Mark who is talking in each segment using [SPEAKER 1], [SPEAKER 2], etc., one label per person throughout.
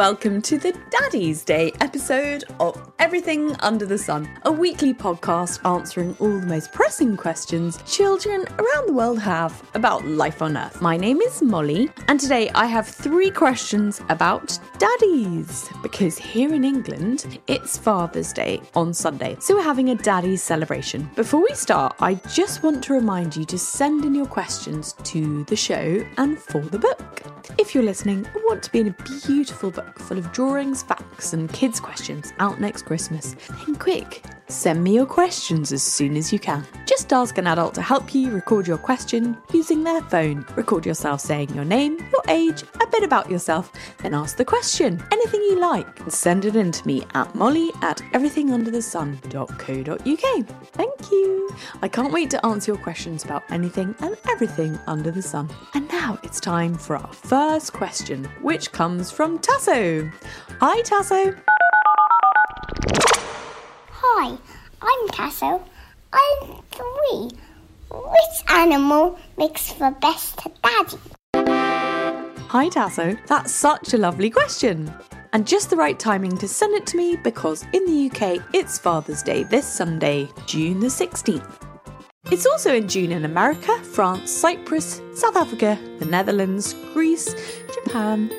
[SPEAKER 1] welcome to the Daddy's Day episode of Everything Under the Sun, a weekly podcast answering all the most pressing questions children around the world have about life on Earth. My name is Molly, and today I have three questions about daddies, because here in England it's Father's Day on Sunday, so we're having a daddy's celebration. Before we start, I just want to remind you to send in your questions to the show and for the book. If you're listening and want to be in a beautiful book full of drawings, facts, and kids' questions out next Christmas, then quick, send me your questions as soon as you can. Just ask an adult to help you record your question using their phone. Record yourself saying your name, your age, a bit about yourself, then ask the question, anything you like, and send it in to me at molly at everythingunderthesun.co.uk. Thank you. I can't wait to answer your questions about anything and everything under the sun. And now it's time for our first question, which comes from Tasso. Hi, Tasso.
[SPEAKER 2] Hi, I'm Tasso. I'm three. Which animal makes the best daddy?
[SPEAKER 1] Hi, Tasso. That's such a lovely question. And just the right timing to send it to me because in the UK it's Father's Day this Sunday, June the 16th. It's also in June in America, France, Cyprus, South Africa, the Netherlands, Greece, Japan.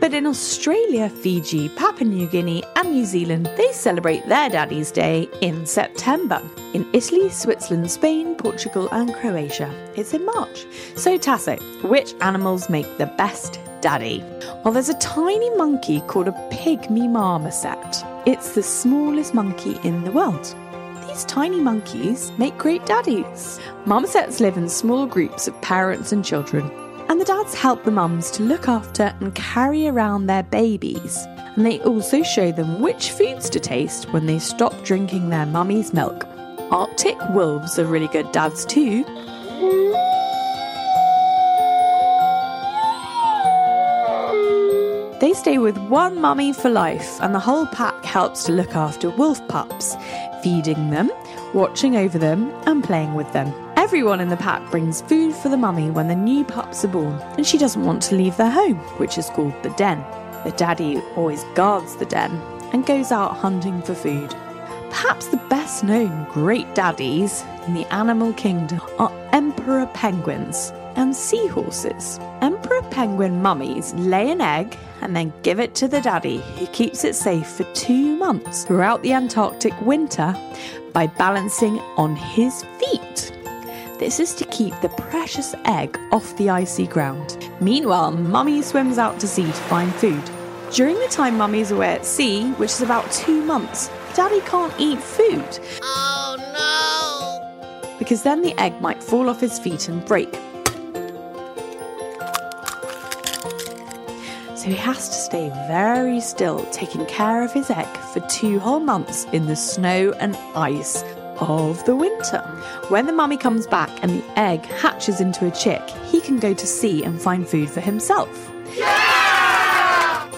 [SPEAKER 1] But in Australia, Fiji, Papua New Guinea, and New Zealand, they celebrate their Daddy's Day in September. In Italy, Switzerland, Spain, Portugal, and Croatia, it's in March. So, Tasso, which animals make the best daddy? Well, there's a tiny monkey called a pygmy marmoset. It's the smallest monkey in the world. These tiny monkeys make great daddies. Marmosets live in small groups of parents and children, and the dads help the mums to look after and carry around their babies. And they also show them which foods to taste when they stop drinking their mummy's milk. Arctic wolves are really good dads too. They stay with one mummy for life, and the whole pack helps to look after wolf pups, feeding them, watching over them, and playing with them. Everyone in the pack brings food for the mummy when the new pups are born, and she doesn't want to leave their home, which is called the den. The daddy always guards the den and goes out hunting for food. Perhaps the best known great daddies in the animal kingdom are emperor penguins and seahorses. Emperor penguin mummies lay an egg and then give it to the daddy, who keeps it safe for two months throughout the Antarctic winter by balancing on his feet. This is to keep the precious egg off the icy ground. Meanwhile, Mummy swims out to sea to find food. During the time Mummy's away at sea, which is about two months, Daddy can't eat food.
[SPEAKER 3] Oh no!
[SPEAKER 1] Because then the egg might fall off his feet and break. So he has to stay very still, taking care of his egg for two whole months in the snow and ice of the winter. When the mummy comes back and the egg hatches into a chick, he can go to sea and find food for himself.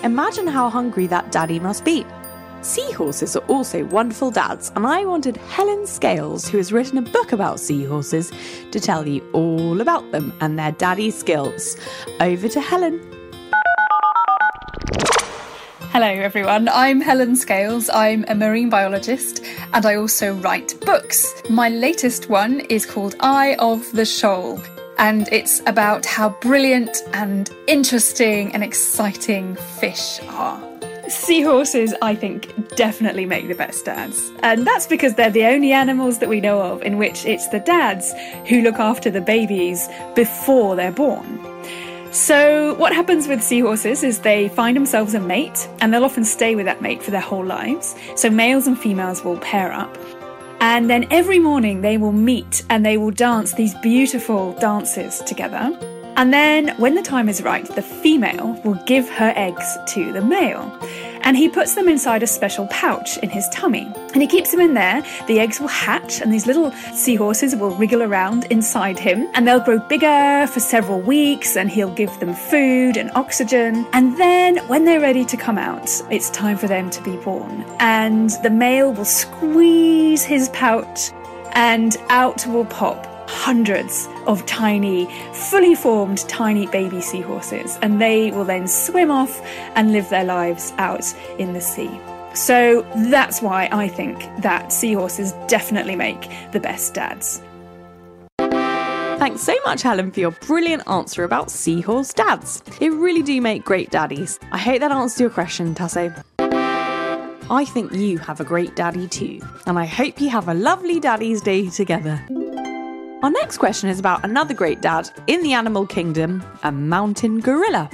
[SPEAKER 1] Imagine how hungry that daddy must be. Seahorses are also wonderful dads, and I wanted Helen Scales, who has written a book about seahorses, to tell you all about them and their daddy skills. Over to Helen.
[SPEAKER 4] Hello, everyone. I'm Helen Scales. I'm a marine biologist and I also write books. My latest one is called Eye of the Shoal, and it's about how brilliant and interesting and exciting fish are. Seahorses, I think, definitely make the best dads. And that's because they're the only animals that we know of in which it's the dads who look after the babies before they're born. So, what happens with seahorses is they find themselves a mate, and they'll often stay with that mate for their whole lives. So, males and females will pair up. And then every morning they will meet and they will dance these beautiful dances together. And then, when the time is right, the female will give her eggs to the male. And he puts them inside a special pouch in his tummy. And he keeps them in there. The eggs will hatch, and these little seahorses will wriggle around inside him. And they'll grow bigger for several weeks, and he'll give them food and oxygen. And then, when they're ready to come out, it's time for them to be born. And the male will squeeze his pouch, and out will pop hundreds of tiny, fully formed tiny baby seahorses, and they will then swim off and live their lives out in the sea. So that's why I think that seahorses definitely make the best dads.
[SPEAKER 1] Thanks so much, Helen, for your brilliant answer about seahorse dads. They really do make great daddies. I hope that answers your question, Tasso. I think you have a great daddy too, and I hope you have a lovely Daddy's Day together. Our next question is about another great dad in the animal kingdom, a mountain gorilla.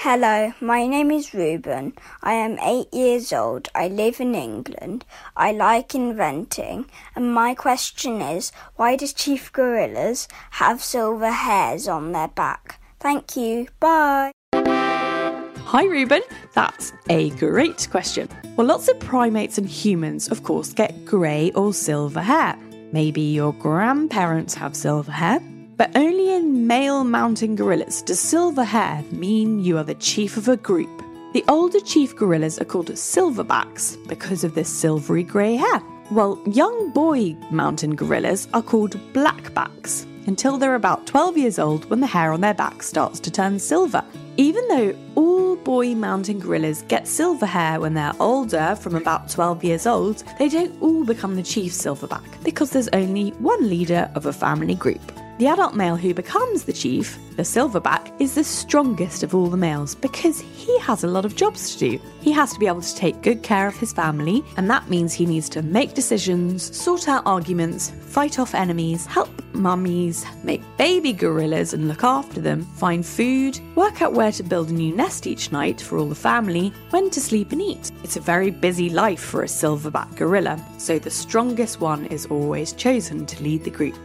[SPEAKER 5] Hello, my name is Reuben. I am eight years old. I live in England. I like inventing. And my question is why does Chief Gorillas have silver hairs on their back? Thank you. Bye.
[SPEAKER 1] Hi, Reuben. That's a great question. Well, lots of primates and humans, of course, get grey or silver hair. Maybe your grandparents have silver hair. But only in male mountain gorillas does silver hair mean you are the chief of a group. The older chief gorillas are called silverbacks because of their silvery grey hair, while young boy mountain gorillas are called blackbacks until they're about 12 years old when the hair on their back starts to turn silver. Even though all boy mountain gorillas get silver hair when they're older, from about 12 years old, they don't all become the chief silverback because there's only one leader of a family group. The adult male who becomes the chief, the silverback, is the strongest of all the males because he has a lot of jobs to do. He has to be able to take good care of his family, and that means he needs to make decisions, sort out arguments, fight off enemies, help mummies, make baby gorillas and look after them, find food, work out where to build a new nest each night for all the family, when to sleep and eat. It's a very busy life for a silverback gorilla, so the strongest one is always chosen to lead the group.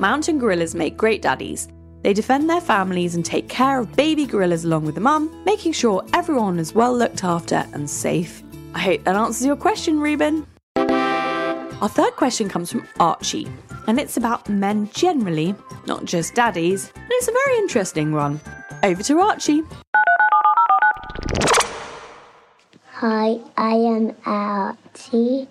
[SPEAKER 1] Mountain gorillas make great daddies. They defend their families and take care of baby gorillas along with the mum, making sure everyone is well looked after and safe. I hope that answers your question, Reuben. Our third question comes from Archie, and it's about men generally, not just daddies, and it's a very interesting one. Over to Archie.
[SPEAKER 2] Hi, I am Archie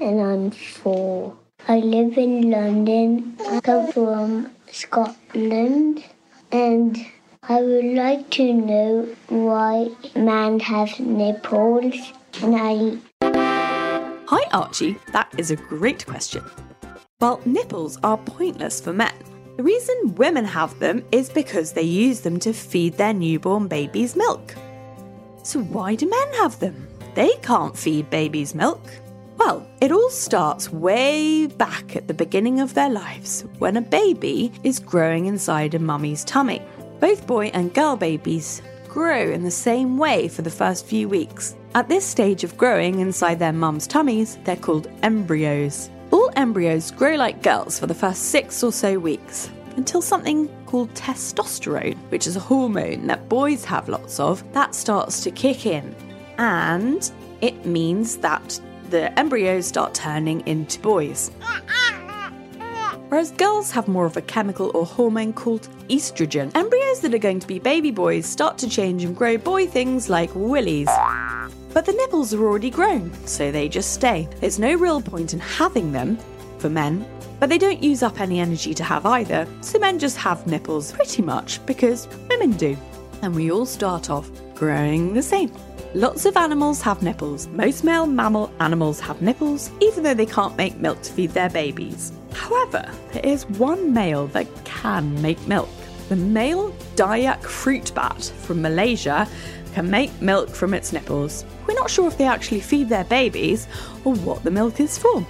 [SPEAKER 2] and I'm four. I live in London. I come from Scotland and I would like to know why man have nipples and I
[SPEAKER 1] Hi, Archie. That is a great question. Well, nipples are pointless for men. The reason women have them is because they use them to feed their newborn babies milk. So, why do men have them? They can't feed babies milk. Well, it all starts way back at the beginning of their lives when a baby is growing inside a mummy's tummy. Both boy and girl babies grow in the same way for the first few weeks. At this stage of growing inside their mum's tummies, they're called embryos. All embryos grow like girls for the first six or so weeks until something called testosterone, which is a hormone that boys have lots of, that starts to kick in. And it means that the embryos start turning into boys. Whereas girls have more of a chemical or hormone called estrogen. Embryos that are going to be baby boys start to change and grow boy things like willies. But the nipples are already grown, so they just stay. There's no real point in having them for men, but they don't use up any energy to have either, so men just have nipples pretty much because women do. And we all start off growing the same. Lots of animals have nipples. Most male mammal animals have nipples, even though they can't make milk to feed their babies. However, there is one male that can make milk. The male Dayak fruit bat from Malaysia can make milk from its nipples. We're not sure if they actually feed their babies or what the milk is for.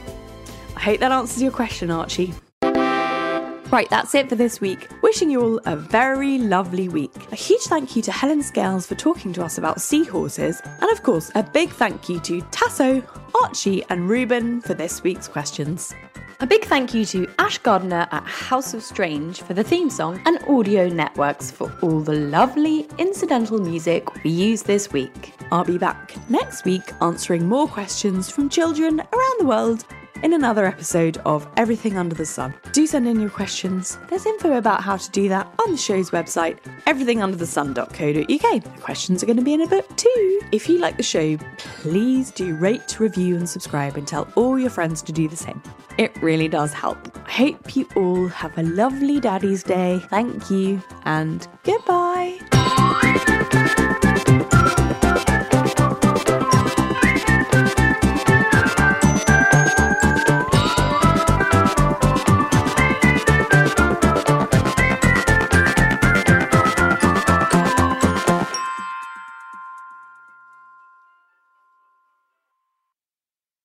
[SPEAKER 1] I hope that answers your question, Archie. Right, that's it for this week. Wishing you all a very lovely week. A huge thank you to Helen Scales for talking to us about seahorses, and of course, a big thank you to Tasso, Archie, and Reuben for this week's questions. A big thank you to Ash Gardner at House of Strange for the theme song and Audio Networks for all the lovely incidental music we used this week. I'll be back next week answering more questions from children around the world in another episode of Everything Under the Sun. Do send in your questions. There's info about how to do that on the show's website, everythingunderthesun.co.uk. The questions are going to be in a book too. If you like the show, please do rate, review, and subscribe and tell all your friends to do the same. It really does help. I hope you all have a lovely Daddy's Day. Thank you, and goodbye.